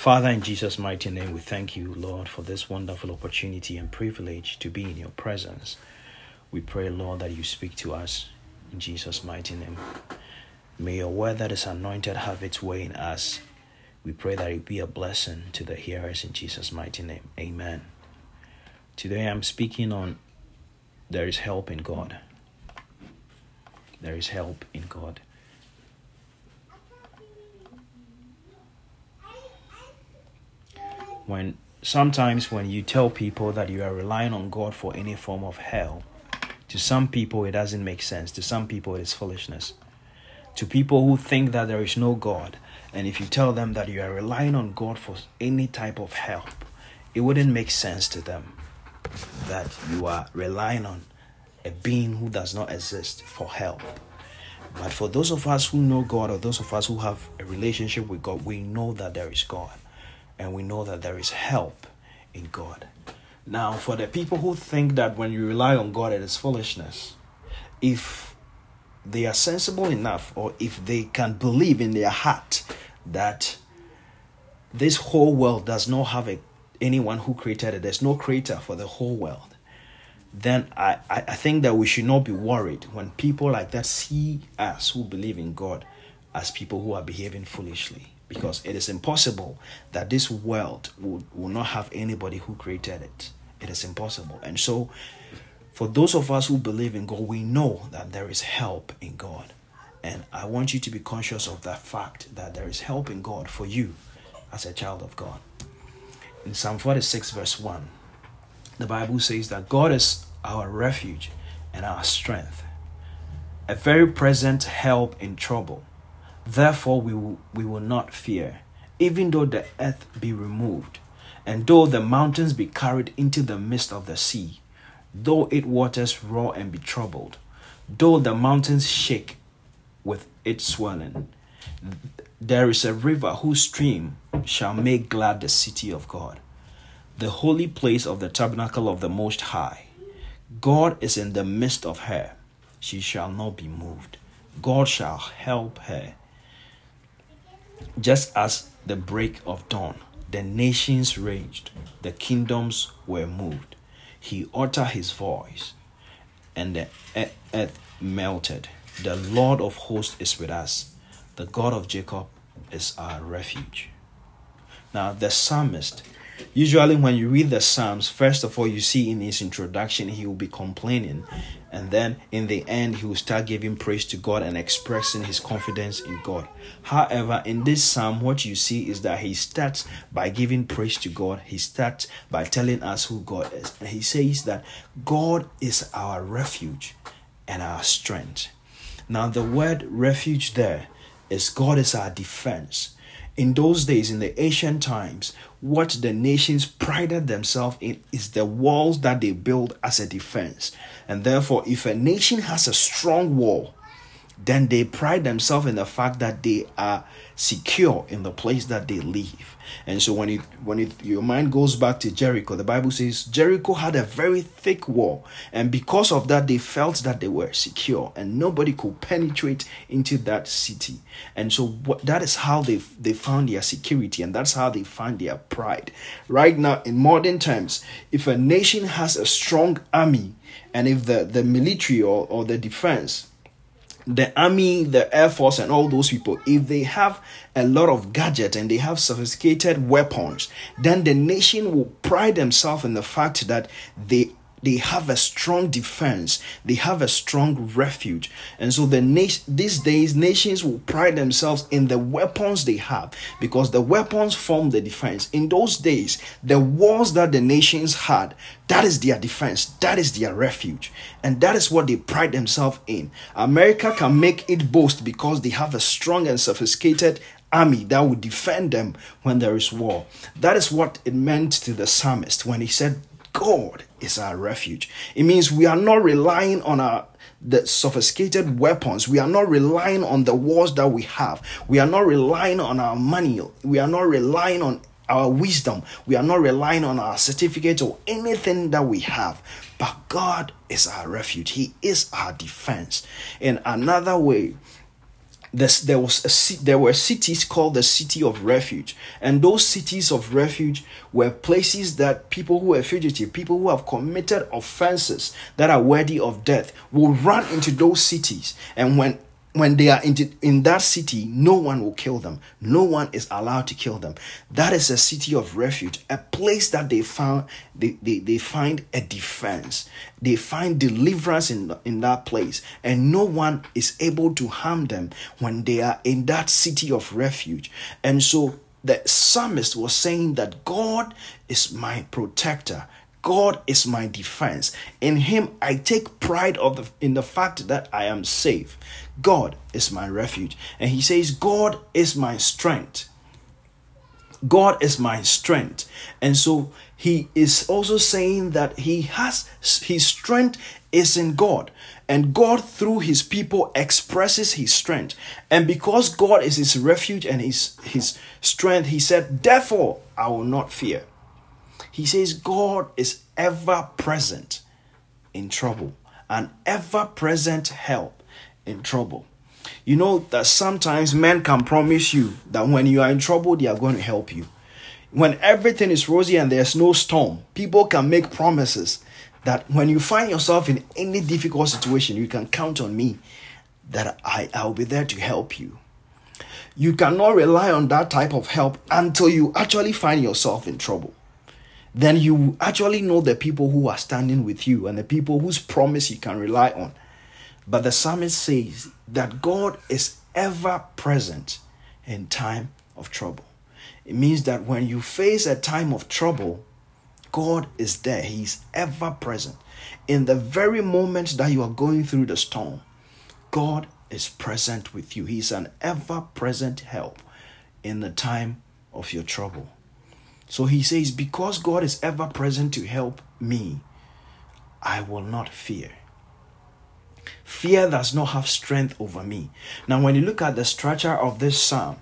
Father, in Jesus' mighty name, we thank you, Lord, for this wonderful opportunity and privilege to be in your presence. We pray, Lord, that you speak to us in Jesus' mighty name. May your word that is anointed have its way in us. We pray that it be a blessing to the hearers in Jesus' mighty name. Amen. Today I'm speaking on there is help in God. There is help in God. When sometimes when you tell people that you are relying on God for any form of help, to some people it doesn't make sense. To some people it is foolishness. To people who think that there is no God, and if you tell them that you are relying on God for any type of help, it wouldn't make sense to them that you are relying on a being who does not exist for help. But for those of us who know God, or those of us who have a relationship with God, we know that there is God and we know that there is help in God. Now, for the people who think that when you rely on God, it is foolishness, if they are sensible enough, or if they can believe in their heart that this whole world does not have a, anyone who created it, there's no creator for the whole world, then I, I think that we should not be worried when people like that see us who believe in God as people who are behaving foolishly because it is impossible that this world will, will not have anybody who created it. It is impossible. And so, for those of us who believe in God, we know that there is help in God. And I want you to be conscious of that fact that there is help in God for you as a child of God. In Psalm 46, verse 1, the Bible says that God is our refuge and our strength, a very present help in trouble. Therefore, we will, we will not fear, even though the earth be removed, and though the mountains be carried into the midst of the sea, though its waters roar and be troubled, though the mountains shake with its swelling. There is a river whose stream shall make glad the city of God, the holy place of the tabernacle of the Most High. God is in the midst of her. She shall not be moved. God shall help her. Just as the break of dawn, the nations raged, the kingdoms were moved. He uttered his voice, and the earth melted. The Lord of hosts is with us. The God of Jacob is our refuge. Now, the psalmist Usually, when you read the Psalms, first of all, you see in his introduction, he will be complaining. And then in the end, he will start giving praise to God and expressing his confidence in God. However, in this Psalm, what you see is that he starts by giving praise to God. He starts by telling us who God is. And he says that God is our refuge and our strength. Now, the word refuge there is God is our defense. In those days, in the ancient times, what the nations prided themselves in is the walls that they build as a defense. And therefore, if a nation has a strong wall, then they pride themselves in the fact that they are secure in the place that they live. And so when it when it your mind goes back to Jericho, the Bible says Jericho had a very thick wall, and because of that, they felt that they were secure, and nobody could penetrate into that city. And so what, that is how they they found their security, and that's how they find their pride. Right now, in modern times, if a nation has a strong army, and if the the military or, or the defense the army, the air force, and all those people, if they have a lot of gadgets and they have sophisticated weapons, then the nation will pride themselves in the fact that they they have a strong defense. They have a strong refuge. And so the nation these days nations will pride themselves in the weapons they have because the weapons form the defense. In those days the wars that the nations had that is their defense. That is their refuge. And that is what they pride themselves in. America can make it boast because they have a strong and sophisticated army that will defend them when there is war. That is what it meant to the psalmist when he said, God is our refuge. It means we are not relying on our the sophisticated weapons. We are not relying on the wars that we have. We are not relying on our money. We are not relying on our wisdom. We are not relying on our certificate or anything that we have. But God is our refuge. He is our defense. In another way, this, there was a, there were cities called the city of refuge. And those cities of refuge were places that people who were fugitive people who have committed offenses that are worthy of death will run into those cities. And when when they are in, in that city, no one will kill them. No one is allowed to kill them. That is a city of refuge, a place that they found they, they, they find a defense. They find deliverance in, in that place, and no one is able to harm them when they are in that city of refuge. And so the psalmist was saying that God is my protector. God is my defense. In him I take pride of the, in the fact that I am safe. God is my refuge. And he says, God is my strength. God is my strength. And so he is also saying that he has his strength is in God. And God, through his people, expresses his strength. And because God is his refuge and his, his strength, he said, Therefore, I will not fear. He says, God is ever present in trouble, an ever present help in trouble. You know that sometimes men can promise you that when you are in trouble, they are going to help you. When everything is rosy and there's no storm, people can make promises that when you find yourself in any difficult situation, you can count on me that I, I'll be there to help you. You cannot rely on that type of help until you actually find yourself in trouble. Then you actually know the people who are standing with you and the people whose promise you can rely on. But the psalmist says that God is ever present in time of trouble. It means that when you face a time of trouble, God is there. He's ever present. In the very moment that you are going through the storm, God is present with you. He's an ever present help in the time of your trouble. So he says, Because God is ever present to help me, I will not fear. Fear does not have strength over me. Now, when you look at the structure of this psalm,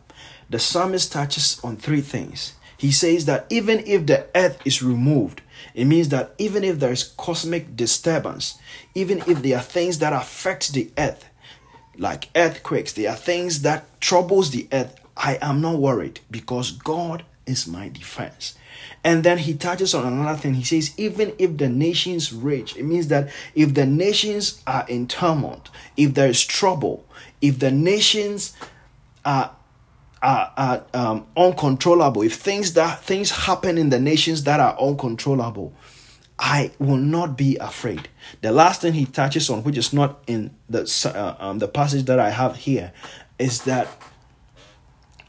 the psalmist touches on three things. He says that even if the earth is removed, it means that even if there is cosmic disturbance, even if there are things that affect the earth, like earthquakes, there are things that troubles the earth, I am not worried because God is my defense. And then he touches on another thing. He says, even if the nations rage, it means that if the nations are in turmoil, if there is trouble, if the nations are are, are um, uncontrollable, if things that things happen in the nations that are uncontrollable, I will not be afraid. The last thing he touches on, which is not in the uh, um, the passage that I have here, is that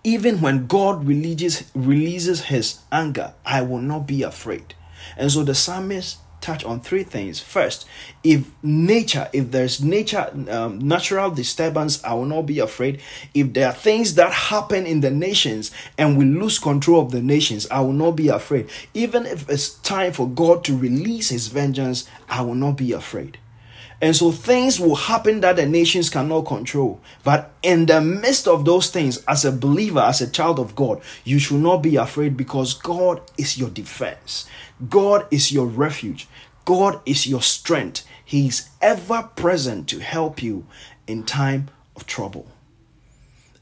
even when God releases, releases his anger, I will not be afraid. And so the psalmist touch on three things. First, if nature, if there's nature, um, natural disturbance, I will not be afraid. If there are things that happen in the nations and we lose control of the nations, I will not be afraid. Even if it's time for God to release his vengeance, I will not be afraid. And so things will happen that the nations cannot control. But in the midst of those things, as a believer, as a child of God, you should not be afraid because God is your defense. God is your refuge. God is your strength. He is ever present to help you in time of trouble.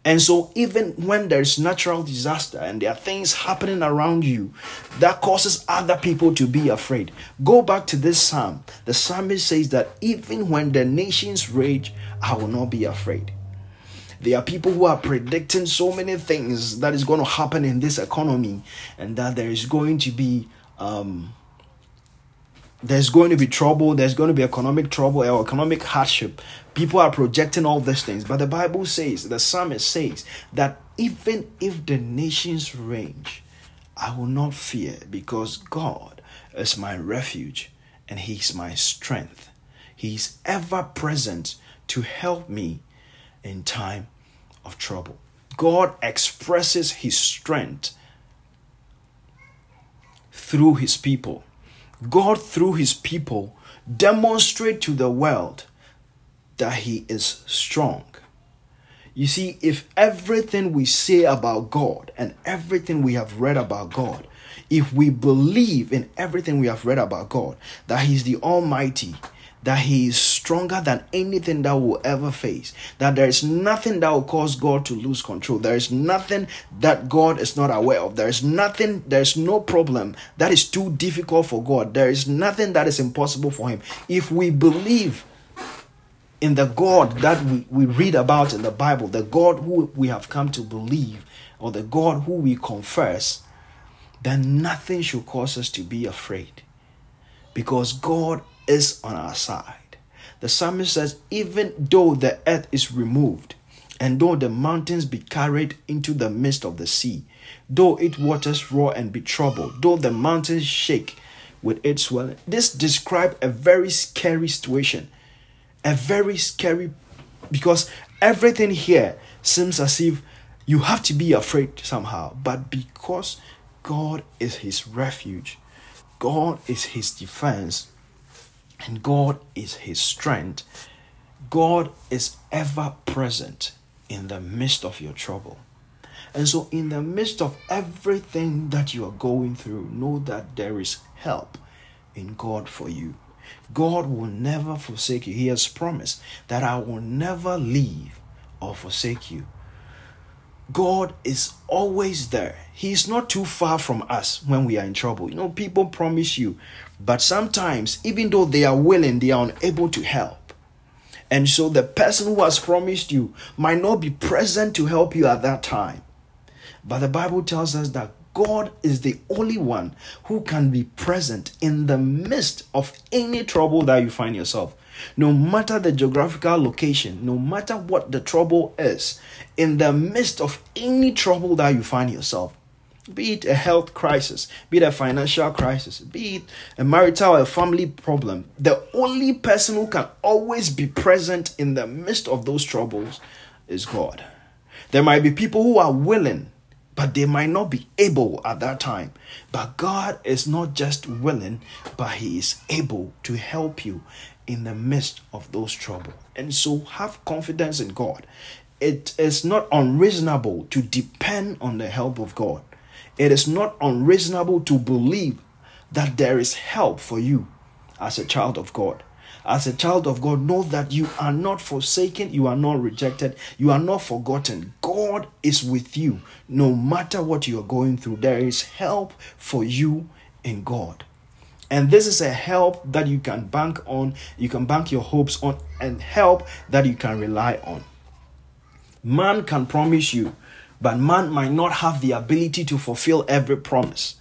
And so, even when there's natural disaster and there are things happening around you that causes other people to be afraid, go back to this psalm. The psalmist says that even when the nations rage, I will not be afraid. There are people who are predicting so many things that is going to happen in this economy and that there is going to be um, there's going to be trouble, there's going to be economic trouble or economic hardship. People are projecting all these things, but the Bible says, the psalmist says, that even if the nations range, I will not fear because God is my refuge and He's my strength. He's ever present to help me in time of trouble. God expresses His strength through His people. God, through his people, demonstrate to the world that he is strong. You see, if everything we say about God and everything we have read about God, if we believe in everything we have read about God, that He's the Almighty, that he is stronger than anything that will ever face. That there is nothing that will cause God to lose control. There is nothing that God is not aware of. There is nothing, there is no problem that is too difficult for God. There is nothing that is impossible for him. If we believe in the God that we, we read about in the Bible, the God who we have come to believe, or the God who we confess, then nothing should cause us to be afraid. Because God is on our side. The psalmist says, Even though the earth is removed, and though the mountains be carried into the midst of the sea, though its waters roar and be troubled, though the mountains shake with its swelling. This describes a very scary situation. A very scary because everything here seems as if you have to be afraid somehow. But because God is his refuge, God is his defense, and God is his strength. God is ever present in the midst of your trouble. And so, in the midst of everything that you are going through, know that there is help in God for you. God will never forsake you. He has promised that I will never leave or forsake you. God is always there. He is not too far from us when we are in trouble. You know, people promise you, but sometimes, even though they are willing, they are unable to help. And so the person who has promised you might not be present to help you at that time. But the Bible tells us that God is the only one who can be present in the midst of any trouble that you find yourself. No matter the geographical location, no matter what the trouble is, in the midst of any trouble that you find yourself, be it a health crisis, be it a financial crisis, be it a marital or a family problem, the only person who can always be present in the midst of those troubles is God. There might be people who are willing, but they might not be able at that time. But God is not just willing, but He is able to help you in the midst of those trouble. And so have confidence in God. It is not unreasonable to depend on the help of God. It is not unreasonable to believe that there is help for you as a child of God. As a child of God, know that you are not forsaken, you are not rejected, you are not forgotten. God is with you no matter what you are going through. There is help for you in God. And this is a help that you can bank on, you can bank your hopes on, and help that you can rely on. Man can promise you, but man might not have the ability to fulfill every promise.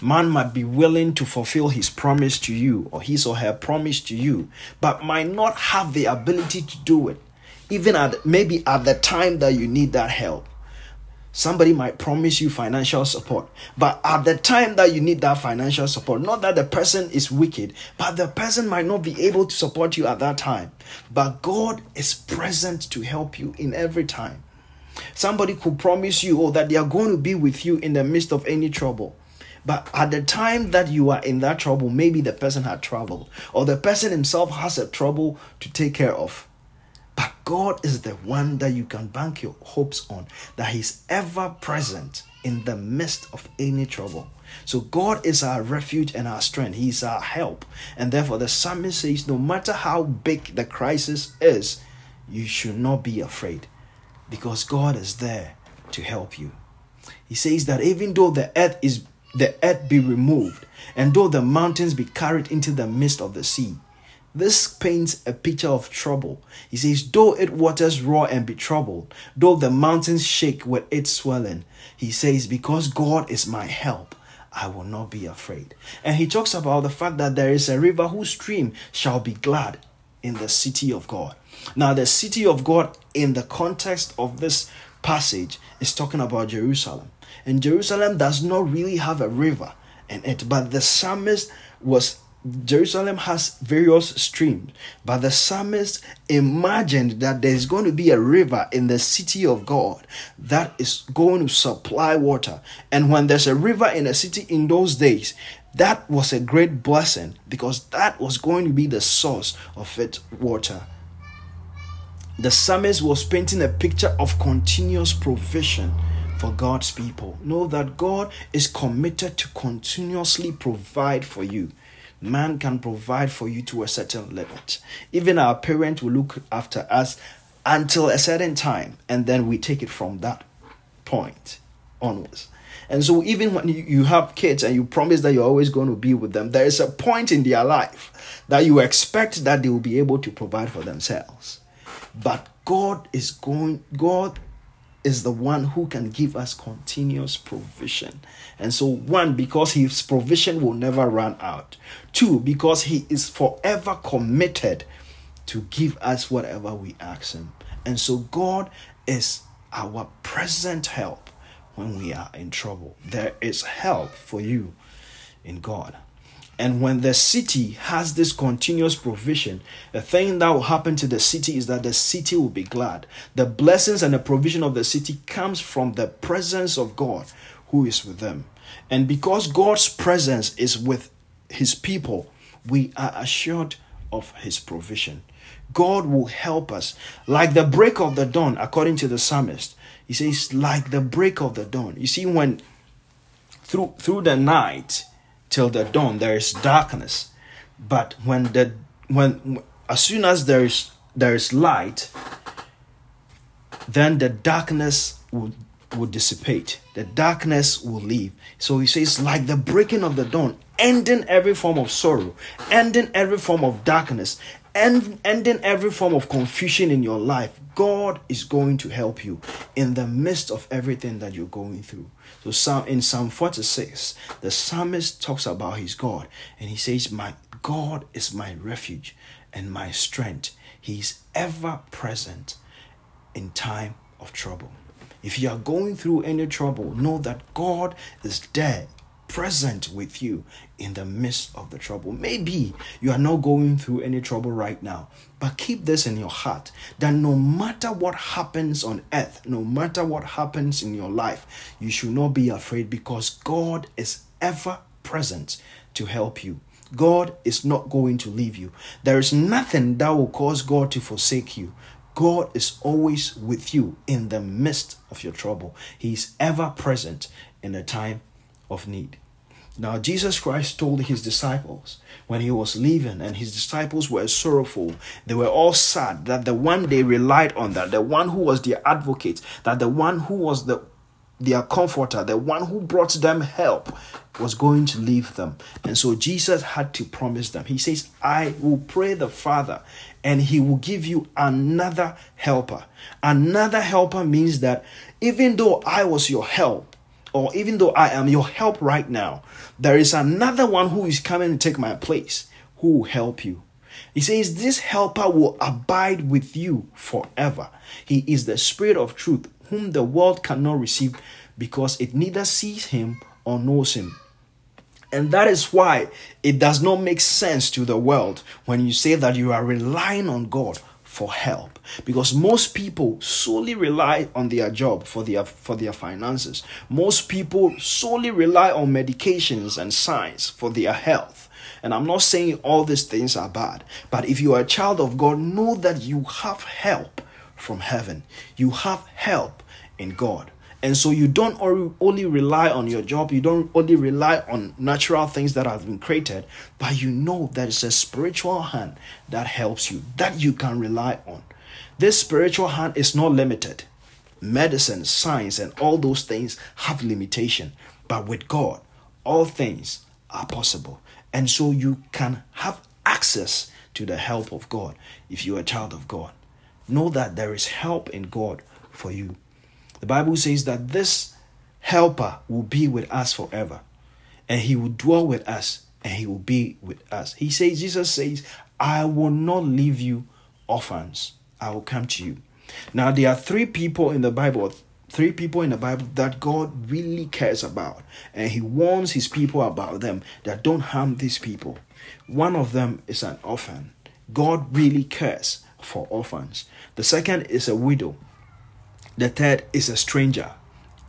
Man might be willing to fulfill his promise to you or his or her promise to you, but might not have the ability to do it, even at maybe at the time that you need that help. Somebody might promise you financial support, but at the time that you need that financial support, not that the person is wicked, but the person might not be able to support you at that time. But God is present to help you in every time. Somebody could promise you, oh, that they are going to be with you in the midst of any trouble. But at the time that you are in that trouble, maybe the person had trouble, or the person himself has a trouble to take care of. God is the one that you can bank your hopes on, that He's ever present in the midst of any trouble. So God is our refuge and our strength. He's our help. And therefore the psalmist says, no matter how big the crisis is, you should not be afraid because God is there to help you. He says that even though the earth is the earth be removed, and though the mountains be carried into the midst of the sea, this paints a picture of trouble. He says, Though it waters roar and be troubled, though the mountains shake with its swelling, he says, Because God is my help, I will not be afraid. And he talks about the fact that there is a river whose stream shall be glad in the city of God. Now, the city of God, in the context of this passage, is talking about Jerusalem. And Jerusalem does not really have a river in it, but the psalmist was Jerusalem has various streams, but the psalmist imagined that there's going to be a river in the city of God that is going to supply water. And when there's a river in a city in those days, that was a great blessing because that was going to be the source of its water. The psalmist was painting a picture of continuous provision for God's people. Know that God is committed to continuously provide for you Man can provide for you to a certain limit. Even our parents will look after us until a certain time, and then we take it from that point onwards. And so, even when you have kids and you promise that you're always going to be with them, there is a point in their life that you expect that they will be able to provide for themselves. But God is going, God is the one who can give us continuous provision. And so, one, because his provision will never run out. Two, because he is forever committed to give us whatever we ask him. And so, God is our present help when we are in trouble. There is help for you in God. And when the city has this continuous provision, the thing that will happen to the city is that the city will be glad. The blessings and the provision of the city comes from the presence of God who is with them. And because God's presence is with his people, we are assured of his provision. God will help us. Like the break of the dawn, according to the psalmist, he says, like the break of the dawn. You see, when through through the night, till the dawn there is darkness. But when the when as soon as there is there is light then the darkness will will dissipate. The darkness will leave. So he says like the breaking of the dawn ending every form of sorrow ending every form of darkness end, ending every form of confusion in your life god is going to help you in the midst of everything that you're going through so Psalm in Psalm 46, the psalmist talks about his God and he says, My God is my refuge and my strength. He is ever present in time of trouble. If you are going through any trouble, know that God is there present with you in the midst of the trouble. Maybe you are not going through any trouble right now, but keep this in your heart that no matter what happens on earth, no matter what happens in your life, you should not be afraid because God is ever present to help you. God is not going to leave you. There is nothing that will cause God to forsake you. God is always with you in the midst of your trouble. He is ever present in a time of need. Now, Jesus Christ told his disciples when he was leaving, and his disciples were sorrowful. They were all sad that the one they relied on, that the one who was their advocate, that the one who was the their comforter, the one who brought them help, was going to leave them. And so Jesus had to promise them. He says, I will pray the Father, and he will give you another helper. Another helper means that even though I was your help, or even though I am your help right now, there is another one who is coming to take my place who will help you. He says, This helper will abide with you forever. He is the Spirit of truth, whom the world cannot receive because it neither sees him or knows him. And that is why it does not make sense to the world when you say that you are relying on God for help because most people solely rely on their job for their for their finances. Most people solely rely on medications and science for their health. And i'm not saying all these things are bad but if you are a child of god know that you have help from heaven. You have help in god. And so you don't only rely on your job, you don't only rely on natural things that have been created, but you know that it's a spiritual hand that helps you, that you can rely on. This spiritual hand is not limited. Medicine, science, and all those things have limitation, but with God, all things are possible. And so you can have access to the help of God if you're a child of God. Know that there is help in God for you. The Bible says that this helper will be with us forever, and he will dwell with us, and he will be with us. He says, Jesus says, I will not leave you orphans, I will come to you. Now, there are three people in the Bible, three people in the Bible that God really cares about, and He warns His people about them that don't harm these people. One of them is an orphan. God really cares for orphans. The second is a widow. The third is a stranger.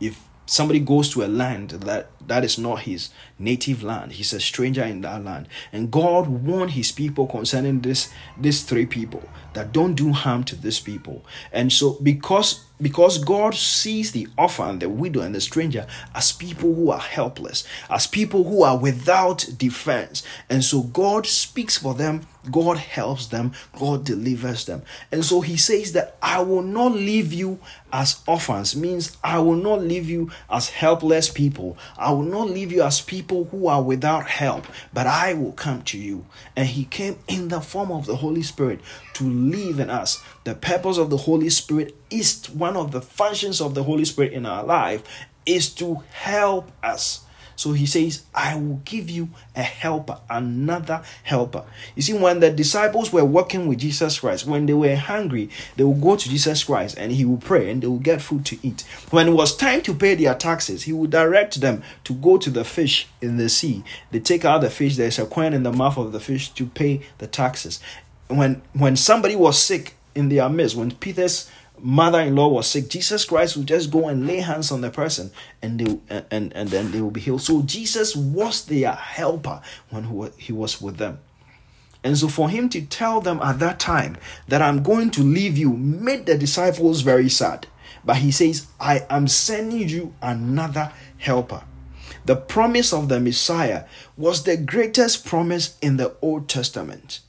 If somebody goes to a land that that is not his native land he's a stranger in that land and god warned his people concerning this these three people that don't do harm to these people. And so because because God sees the orphan, the widow, and the stranger as people who are helpless, as people who are without defense. And so God speaks for them, God helps them, God delivers them. And so he says that I will not leave you as orphans, means I will not leave you as helpless people. I will not leave you as people who are without help, but I will come to you. And he came in the form of the Holy Spirit to live in us. The purpose of the Holy Spirit is one of the functions of the Holy Spirit in our life is to help us. So he says, I will give you a helper, another helper. You see, when the disciples were working with Jesus Christ, when they were hungry, they would go to Jesus Christ and he would pray and they would get food to eat. When it was time to pay their taxes, he would direct them to go to the fish in the sea. They take out the fish, there's a coin in the mouth of the fish to pay the taxes. When when somebody was sick in their midst, when Peter's mother-in-law was sick jesus christ would just go and lay hands on the person and they and and then they will be healed. So jesus was their helper when he was with them. And so for him to tell them at that time that i'm going to leave you made the disciples very sad. But he says i am sending you another helper. The promise of the messiah was the greatest promise in the old testament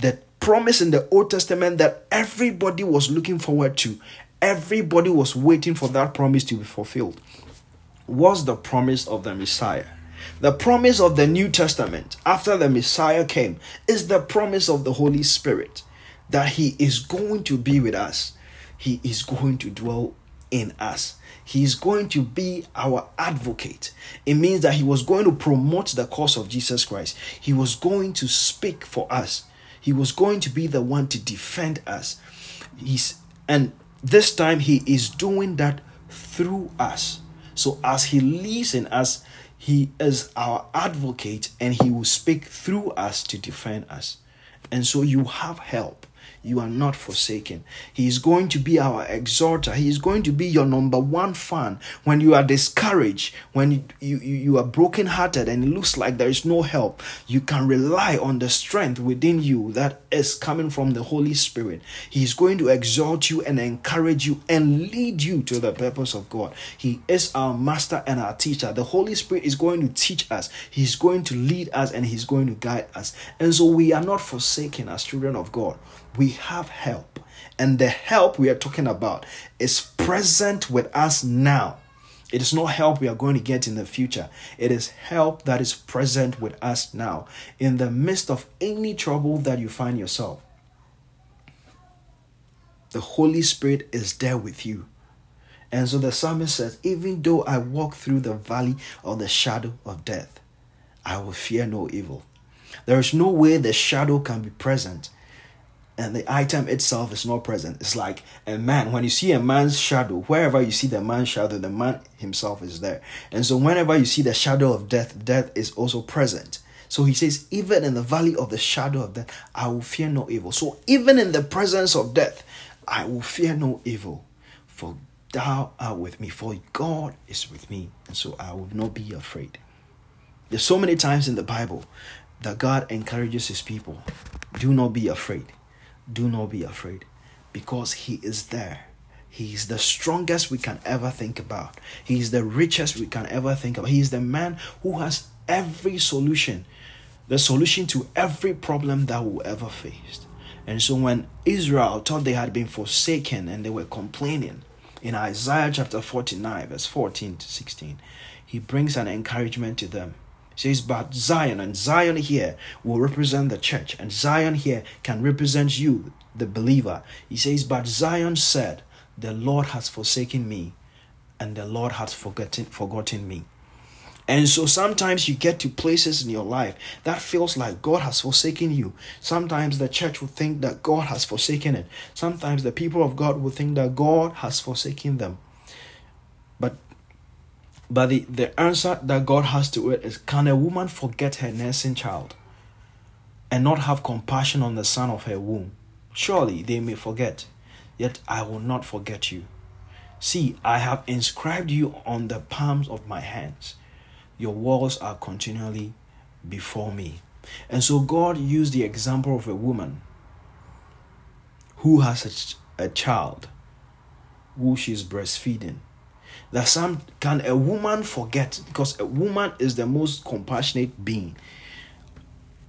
that promise in the Old Testament that everybody was looking forward to, everybody was waiting for that promise to be fulfilled, was the promise of the Messiah. The promise of the New Testament after the Messiah came is the promise of the Holy Spirit that He is going to be with us, He is going to dwell in us. He is going to be our advocate. It means that he was going to promote the cause of Jesus Christ. He was going to speak for us. He was going to be the one to defend us. He's and this time he is doing that through us. So as he lives in us, he is our advocate and he will speak through us to defend us. And so you have help you are not forsaken. He is going to be our exhorter. He is going to be your number one fan when you are discouraged, when you, you, you are brokenhearted and it looks like there is no help. You can rely on the strength within you that is coming from the Holy Spirit. He is going to exhort you and encourage you and lead you to the purpose of God. He is our master and our teacher. The Holy Spirit is going to teach us, He's going to lead us, and He's going to guide us. And so we are not forsaken as children of God we have help. And the help we are talking about is present with us now. It is not help we are going to get in the future. It is help that is present with us now in the midst of any trouble that you find yourself. The Holy Spirit is there with you. And so the psalmist says, Even though I walk through the valley of the shadow of death, I will fear no evil. There is no way the shadow can be present and the item itself is not present. It's like a man. When you see a man's shadow, wherever you see the man's shadow, the man himself is there. And so, whenever you see the shadow of death, death is also present. So he says, even in the valley of the shadow of death, I will fear no evil. So even in the presence of death, I will fear no evil. For thou art with me, for God is with me. And so I will not be afraid. There's so many times in the Bible that God encourages his people. Do not be afraid do not be afraid because He is there. He is the strongest we can ever think about. He is the richest we can ever think about. He is the man who has every solution, the solution to every problem that we ever faced. And so when Israel thought they had been forsaken and they were complaining, in Isaiah chapter 49, verse 14 to 16, he brings an encouragement to them says, But Zion, and Zion here will represent the church, and Zion here can represent you, the believer. He says, But Zion said, The Lord has forsaken me, and the Lord has forgotten, forgotten me. And so sometimes you get to places in your life that feels like God has forsaken you. Sometimes the church will think that God has forsaken it. Sometimes the people of God will think that God has forsaken them. But but the, the answer that God has to it is can a woman forget her nursing child and not have compassion on the son of her womb? Surely they may forget, yet I will not forget you. See, I have inscribed you on the palms of my hands. Your walls are continually before me. And so God used the example of a woman who has a, a child who she's breastfeeding that some can a woman forget? Because a woman is the most compassionate being.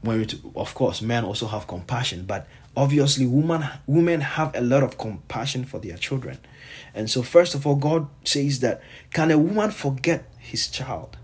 When it, of course men also have compassion but obviously women women have a lot of compassion for their children. And so first of all god says that can a woman forget his child?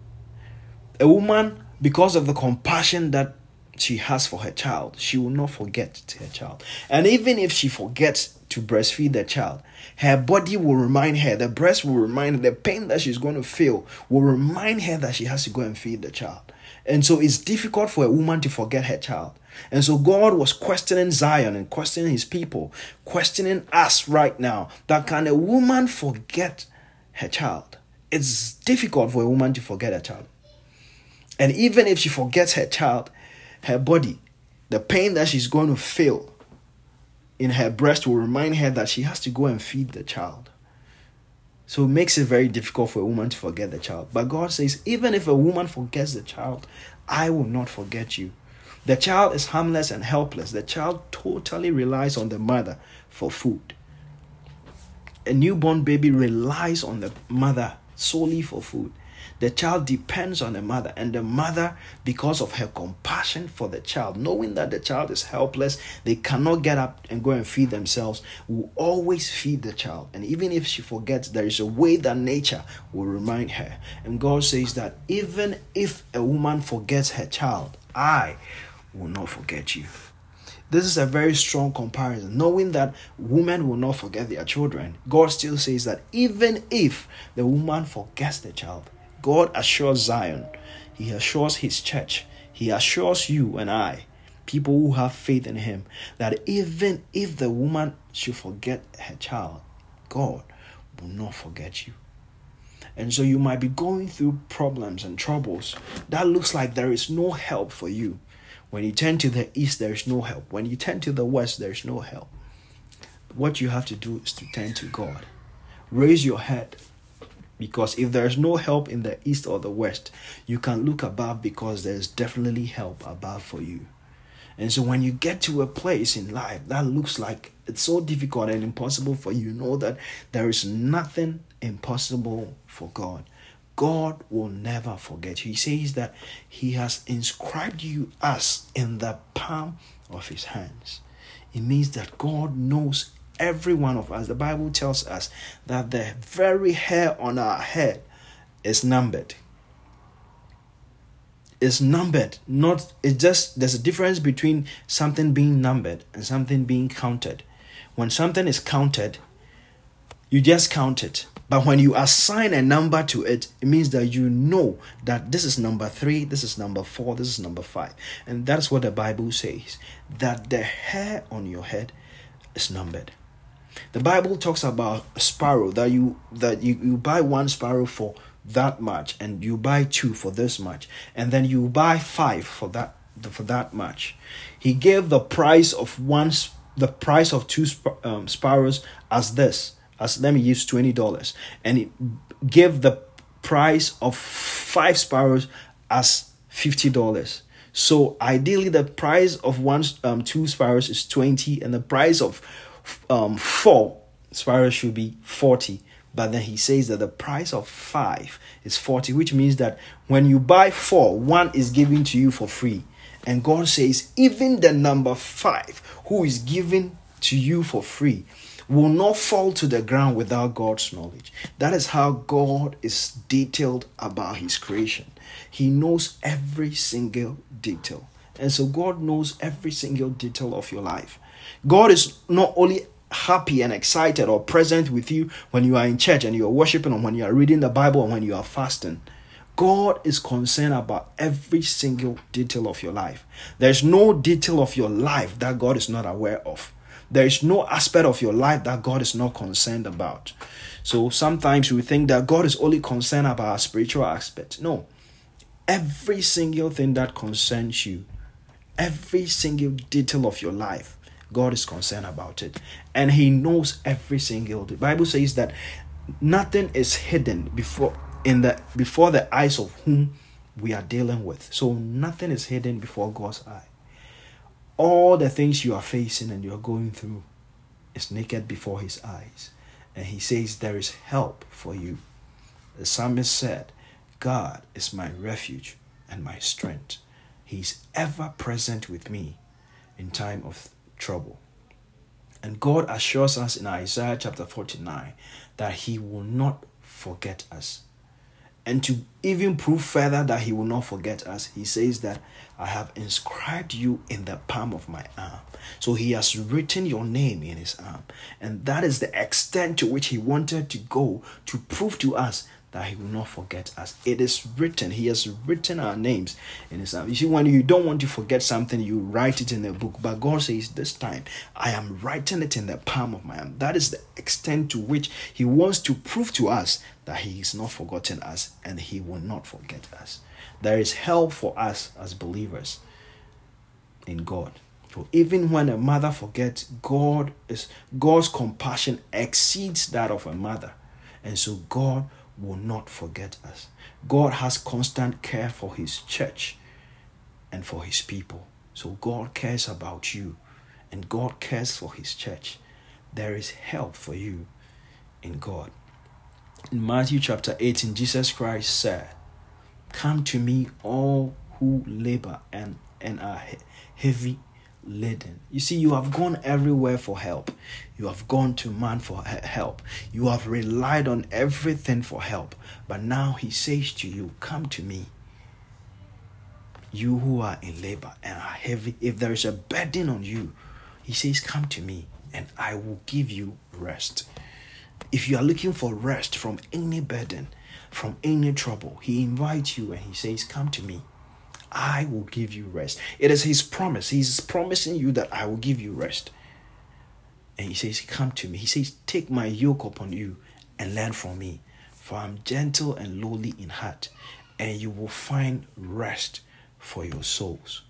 A woman because of the compassion that she has for her child she will not forget her child. And even if she forgets to breastfeed the child her body will remind her the breast will remind her the pain that she's going to feel will remind her that she has to go and feed the child and so it's difficult for a woman to forget her child. And so God was questioning Zion and questioning his people, questioning us right now that can a woman forget her child? It's difficult for a woman to forget her child. And even if she forgets her child, her body, the pain that she's going to feel in her breast will remind her that she has to go and feed the child. So it makes it very difficult for a woman to forget the child. But God says, even if a woman forgets the child, I will not forget you. The child is harmless and helpless. The child totally relies on the mother for food. A newborn baby relies on the mother solely for food. The child depends on the mother, and the mother, because of her compassion for the child, knowing that the child is helpless, they cannot get up and go and feed themselves, will always feed the child. And even if she forgets, there is a way that nature will remind her. And God says that even if a woman forgets her child, I will not forget you. This is a very strong comparison. Knowing that women will not forget their children, God still says that even if the woman forgets the child, God assures Zion, He assures His church, He assures you and I, people who have faith in Him, that even if the woman should forget her child, God will not forget you. And so you might be going through problems and troubles that looks like there is no help for you. When you turn to the east, there is no help. When you turn to the west, there is no help. What you have to do is to turn to God. Raise your head because if there's no help in the east or the west, you can look above because there's definitely help above for you. And so when you get to a place in life that looks like it's so difficult and impossible for you, know that there is nothing impossible for God. God will never forget you. He says that He has inscribed you as in the palm of His hands. It means that God knows every one of us. The Bible tells us that the very hair on our head is numbered. It's numbered, not it's just there's a difference between something being numbered and something being counted. When something is counted, you just count it. But when you assign a number to it, it means that you know that this is number three, this is number four, this is number five. And that's what the Bible says that the hair on your head is numbered. The Bible talks about a sparrow that you that you, you buy one sparrow for that much and you buy two for this much and then you buy five for that for that much. He gave the price of one the price of two um, sparrows as this as let me use twenty dollars and it gave the price of five sparrows as fifty dollars. So ideally, the price of one um, two sparrows is twenty, and the price of um, four sparrows should be 40 but then he says that the price of five is 40 which means that when you buy four one is given to you for free. And god says even the number five who is given to you for free will not fall to the ground without god's knowledge. That is how god is detailed about his creation. He knows every single detail and so god knows every single detail of your life God is not only happy and excited or present with you when you are in church and you are worshiping or when you are reading the Bible or when you are fasting. God is concerned about every single detail of your life. There's no detail of your life that God is not aware of. There is no aspect of your life that God is not concerned about. So sometimes we think that God is only concerned about our spiritual aspect. No. Every single thing that concerns you, every single detail of your life, God is concerned about it. And He knows every single The Bible says that nothing is hidden before in the before the eyes of whom we are dealing with. So nothing is hidden before God's eye. All the things you are facing and you are going through, is naked before his eyes. And he says, There is help for you. The psalmist said, God is my refuge and my strength. He's ever present with me in time of trouble. And God assures us in Isaiah chapter 49 that He will not forget us. And to even prove further that He will not forget us, He says that I have inscribed you in the palm of my arm. So He has written your name in His arm. And that is the extent to which He wanted to go to prove to us that he will not forget us. It is written, he has written our names in his You see, when you don't want to forget something, you write it in the book. But God says, This time I am writing it in the palm of my hand. That is the extent to which he wants to prove to us that he is not forgotten us and he will not forget us. There is help for us as believers in God. So even when a mother forgets, God is God's compassion exceeds that of a mother. And so God will not forget us. God has constant care for his church and for his people. So God cares about you and God cares for his church. There is help for you in God. In Matthew chapter 18, Jesus Christ said, Come to me, all who labor and, and are heavy laden. You see, you have gone everywhere for help. You have gone to man for help. You have relied on everything for help. But now he says to you, Come to me. You who are in labor and are heavy, if there is a burden on you, he says, Come to me and I will give you rest. If you are looking for rest from any burden, from any trouble, he invites you and he says, Come to me. I will give you rest. It is His promise. He's promising you that I will give you rest. And He says, Come to me. He says, Take my yoke upon you and learn from me, for I'm gentle and lowly in heart, and you will find rest for your souls.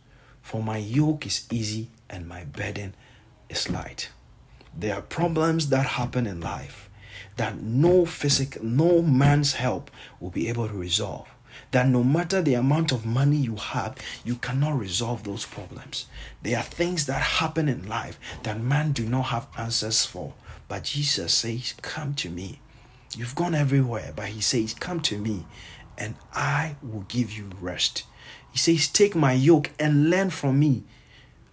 For my yoke is easy and my burden is light. There are problems that happen in life that no physical, no man's help will be able to resolve that no matter the amount of money you have, you cannot resolve those problems. There are things that happen in life that man do not have answers for. But Jesus says, Come to me. You've gone everywhere, but he says, Come to me, and I will give you rest. He says, Take my yoke and learn from me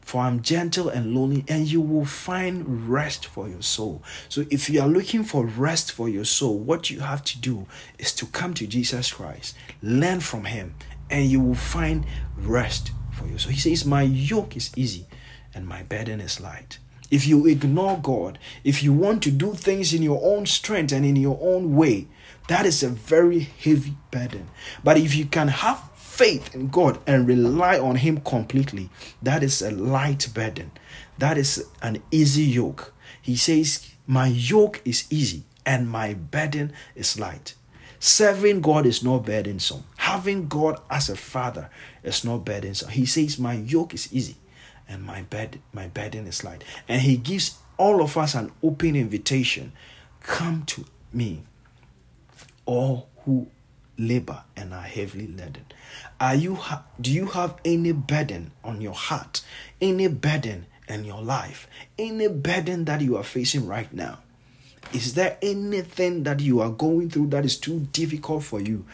for I'm gentle and lowly, and you will find rest for your soul. So, if you are looking for rest for your soul, what you have to do is to come to Jesus Christ, learn from Him, and you will find rest for you. So, He says, My yoke is easy and my burden is light. If you ignore God, if you want to do things in your own strength and in your own way, that is a very heavy burden. But if you can have faith in God and rely on Him completely, that is a light burden. That is an easy yoke. He says, My yoke is easy and my burden is light. Serving God is not burdensome. Having God as a father is not burdensome. He says, My yoke is easy and my bed my burden is light. And he gives all of us an open invitation. Come to me, all who labor and are heavily laden. Are you ha- do you have any burden on your heart? Any burden in your life? Any burden that you are facing right now? Is there anything that you are going through that is too difficult for you?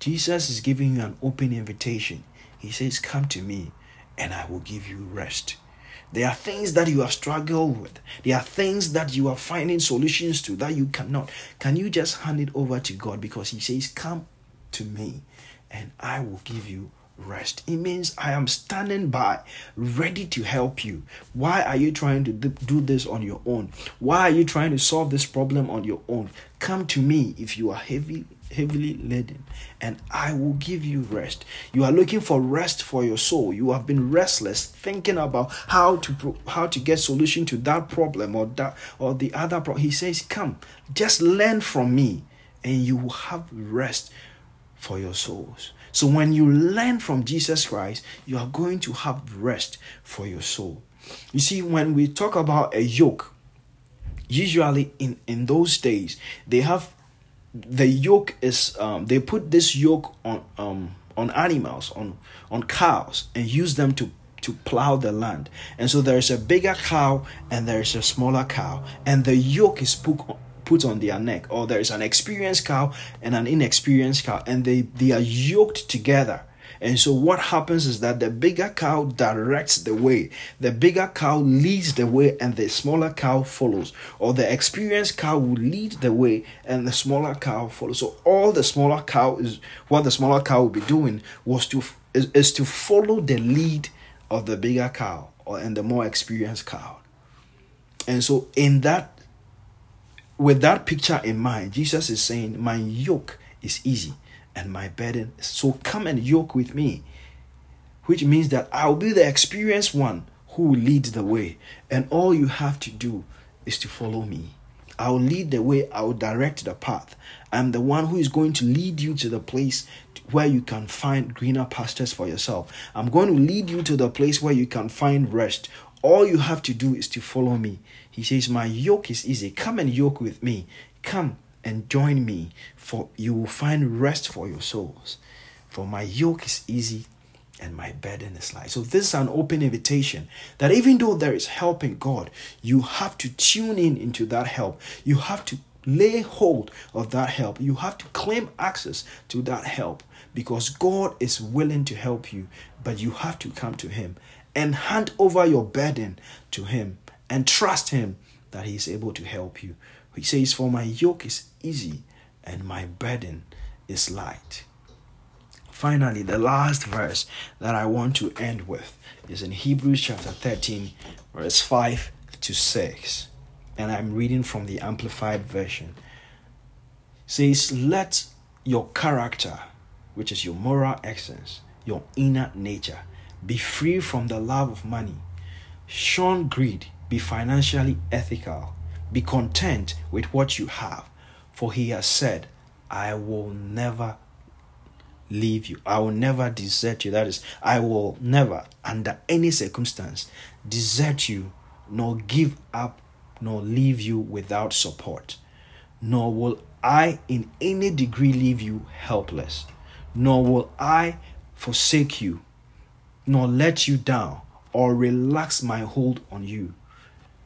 Jesus is giving you an open invitation. He says, Come to me and I will give you rest. There are things that you have struggled with. There are things that you are finding solutions to that you cannot. Can you just hand it over to God because He says, Come to me and I will give you rest. It means I am standing by, ready to help you. Why are you trying to do this on your own? Why are you trying to solve this problem on your own? Come to me if you are heavy heavily laden and I will give you rest. You are looking for rest for your soul. You have been restless thinking about how to how to get solution to that problem or that or the other problem. He says, "Come, just learn from me and you will have rest for your souls. So when you learn from Jesus Christ, you are going to have rest for your soul. You see, when we talk about a yoke, usually in, in those days, they have the yoke is um, they put this yoke on um, on animals, on on cows, and use them to to plow the land. And so there's a bigger cow and there's a smaller cow, and the yoke is put put on their neck, or there is an experienced cow and an inexperienced cow, and they, they are yoked together. And so what happens is that the bigger cow directs the way. The bigger cow leads the way and the smaller cow follows. Or the experienced cow will lead the way and the smaller cow follows. So all the smaller cow is what the smaller cow will be doing was to is, is to follow the lead of the bigger cow or and the more experienced cow. And so in that with that picture in mind, Jesus is saying, My yoke is easy and my burden. is So come and yoke with me, which means that I'll be the experienced one who leads the way. And all you have to do is to follow me. I'll lead the way, I'll direct the path. I'm the one who is going to lead you to the place where you can find greener pastures for yourself. I'm going to lead you to the place where you can find rest. All you have to do is to follow me. He says, My yoke is easy. Come and yoke with me. Come and join me, for you will find rest for your souls. For my yoke is easy and my burden is light. So, this is an open invitation that even though there is help in God, you have to tune in into that help. You have to lay hold of that help. You have to claim access to that help because God is willing to help you, but you have to come to Him and hand over your burden to Him and trust Him that He is able to help you. He says, For my yoke is easy and my burden is light. Finally, the last verse that I want to end with is in Hebrews chapter 13, verse 5 to 6. And I'm reading from the Amplified Version. It says, Let your character, which is your moral essence, your inner nature, be free from the love of money. Shun greed be financially ethical. Be content with what you have, for he has said, I will never leave you. I will never desert you. That is, I will never, under any circumstance, desert you, nor give up, nor leave you without support. Nor will I in any degree leave you helpless. Nor will I forsake you, nor let you down, or relax my hold on you.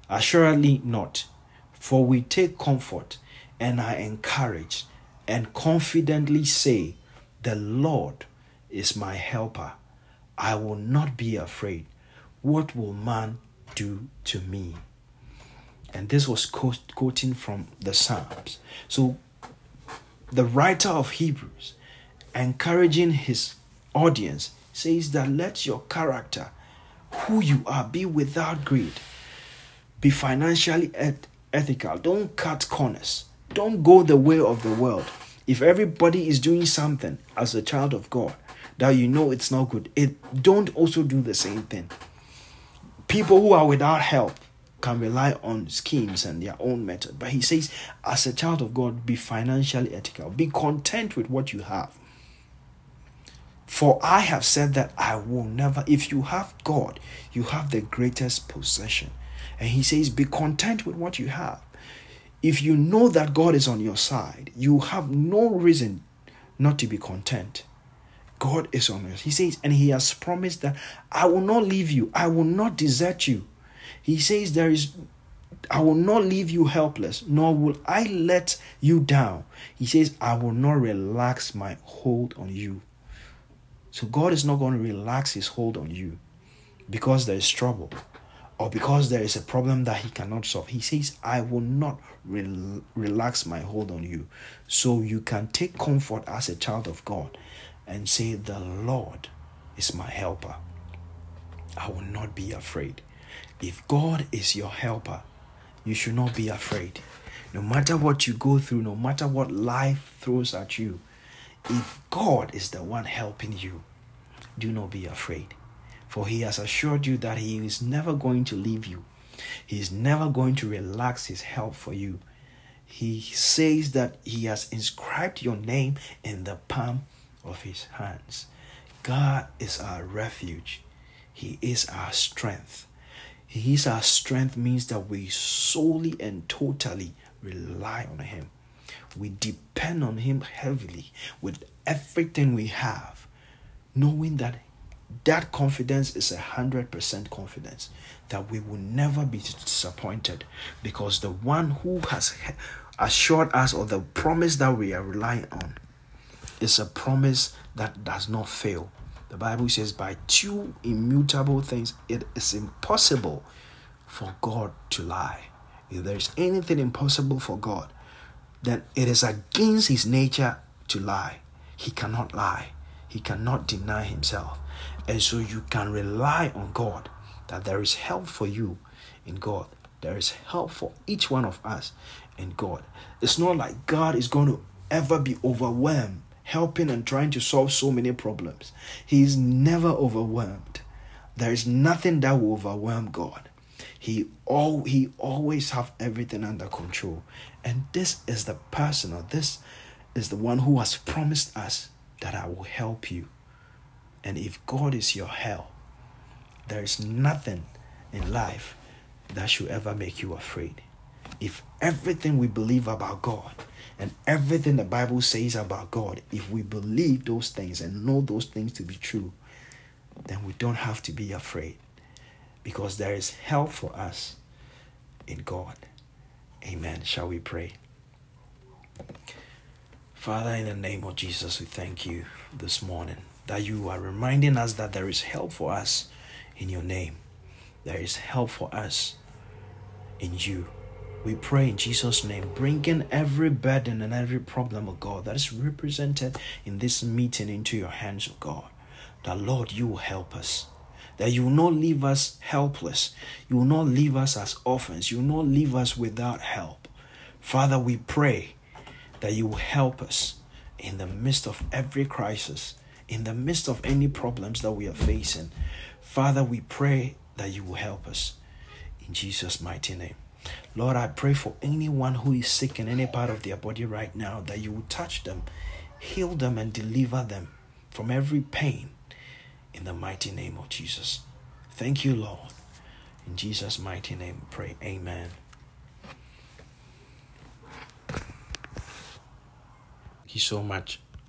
Assuredly not. For we take comfort and are encouraged and confidently say, The Lord is my helper. I will not be afraid. What will man do to me? And this was quoting from the Psalms. So the writer of Hebrews, encouraging his audience, says that let your character, who you are, be without greed be financially eth- ethical. Don't cut corners. Don't go the way of the world. If everybody is doing something as a child of God that you know it's not good, it don't also do the same thing. People who are without help can rely on schemes and their own method. But he says, as a child of God, be financially ethical. Be content with what you have. For I have said that I will never, if you have God, you have the greatest possession. And he says, Be content with what you have. If you know that God is on your side, you have no reason not to be content. God is on us. He says, and He has promised that I will not leave you, I will not desert you. He says, There is I will not leave you helpless, nor will I let you down. He says, I will not relax my hold on you. So God is not going to relax his hold on you because there is trouble or because there is a problem that he cannot solve. He says, I will not re- relax my hold on you. So you can take comfort as a child of God and say, The Lord is my helper. I will not be afraid. If God is your helper, you should not be afraid. No matter what you go through, no matter what life throws at you, if God is the one helping you, do not be afraid for he has assured you that he is never going to leave you. He is never going to relax his help for you. He says that he has inscribed your name in the palm of his hands. God is our refuge. He is our strength. He is our strength means that we solely and totally rely on him. We depend on him heavily with everything we have, knowing that that confidence is a hundred percent confidence that we will never be disappointed because the one who has assured us or the promise that we are relying on is a promise that does not fail. The Bible says, by two immutable things, it is impossible for God to lie. If there is anything impossible for God, then it is against his nature to lie. He cannot lie, he cannot deny himself. And so you can rely on God that there is help for you in God. There is help for each one of us in God. It's not like God is going to ever be overwhelmed helping and trying to solve so many problems. He is never overwhelmed. There is nothing that will overwhelm God. He all he always have everything under control. And this is the person or this is the one who has promised us that I will help you. And if God is your help, there is nothing in life that should ever make you afraid. If everything we believe about God and everything the Bible says about God, if we believe those things and know those things to be true, then we don't have to be afraid because there is help for us in God. Amen. Shall we pray? Father, in the name of Jesus, we thank you this morning that you are reminding us that there is help for us in your name. There is help for us in you. We pray in Jesus' name, bringing every burden and every problem of God that is represented in this meeting into your hands, of God. That Lord, you will help us. That you will not leave us helpless. You will not leave us as orphans. You will not leave us without help. Father, we pray that you will help us in the midst of every crisis, in the midst of any problems that we are facing. Father, we pray that you will help us. In Jesus' mighty name. Lord, I pray for anyone who is sick in any part of their body right now that you will touch them, heal them, and deliver them from every pain in the mighty name of Jesus. Thank you, Lord. In Jesus' mighty name, pray. Amen. Thank you so much